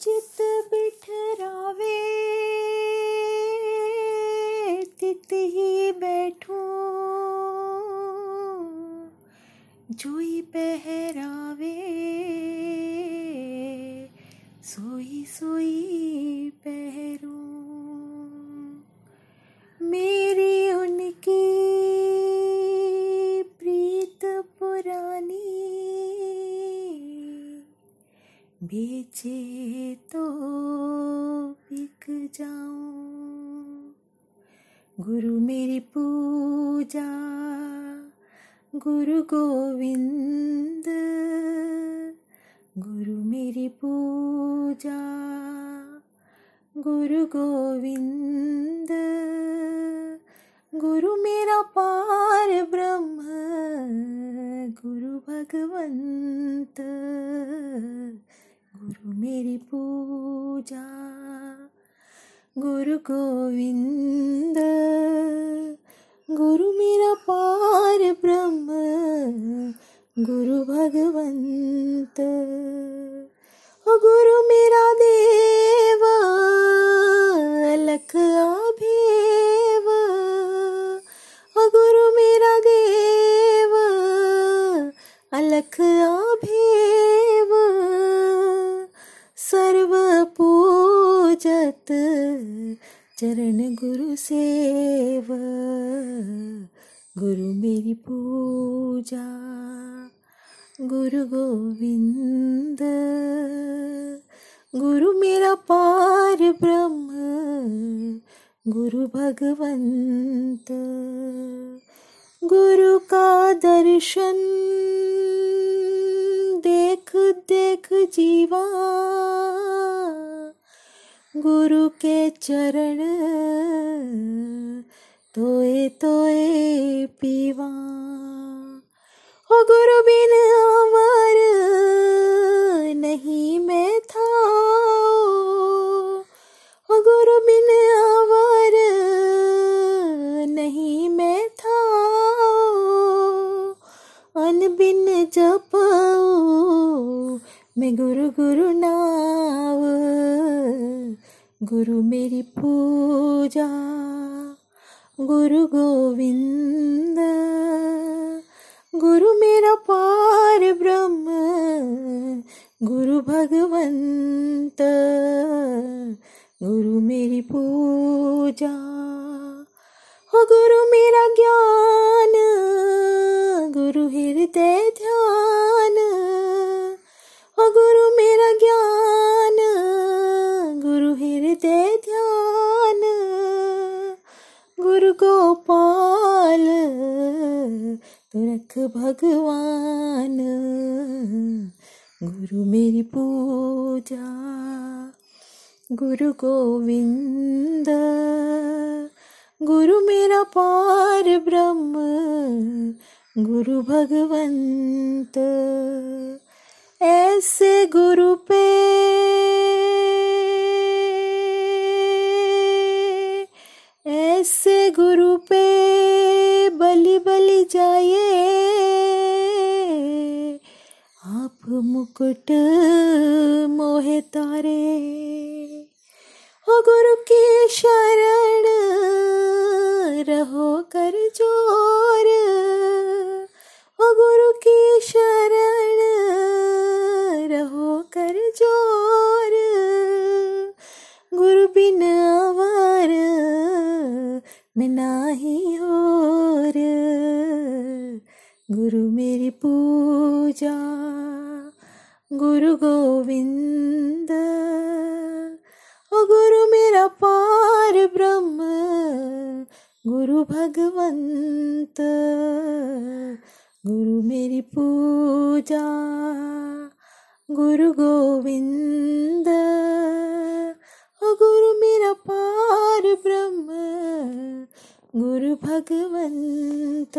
चित बिठरावे तित ही बैठो। जोई पहरावे सोई सोई बेचे तो बिक जाऊँ। गुरु मेरी पूजा, गुरु गोविंद, गुरु मेरी पूजा, गुरु गोविंद, गुरु मेरा पार ब्रह्म, गुरु भगवंत। गुरु मेरी पूजा, गुरु गोविंद, गुरु मेरा पार ब्रह्म, गुरु भगवंत। गुरु मेरा देव अलख आभेव सर्व पूजत चरण गुरु सेव। गुरु मेरी पूजा, गुरु गोविंद, गुरु मेरा पार ब्रह्म, गुरु भगवंत, गुरु का दर्शन। देख देख जीवा गुरु के चरण। तोए तोए पीवा। हो गुरु बिन अवर नहीं मैं था हो गुरु बिन अवर नहीं मैं था अन बिन जपऊ, मैं गुरु गुरु गुरु मेरी पूजा, गुरु गोविंद, गुरु मेरा पार ब्रह्म, गुरु भगवंत, गुरु मेरी पूजा। हो गुरु मेरा ज्ञान तुरख भगवान, गुरु मेरी पूजा, गुरु गोविंद, गुरु मेरा पार ब्रह्म, गुरु भगवंत। ऐसे गुरु पे ऐसे गुरु पे मुकुट, मोहे तारे। हो गुरु की शरण, रहो कर ज़ोर। हो गुरु की शरण, रहो कर ज़ोर। गुरु बिन अवर मैं नाही होर। गुरु मेरी पूजा गुरु गोविंद। ओ गुरु मेरा पार ब्रह्म, गुरु भगवंत। गुरु मेरी पूजा, गुरु गोविंद। ओ गुरु मेरा पार ब्रह्म, गुरु भगवंत।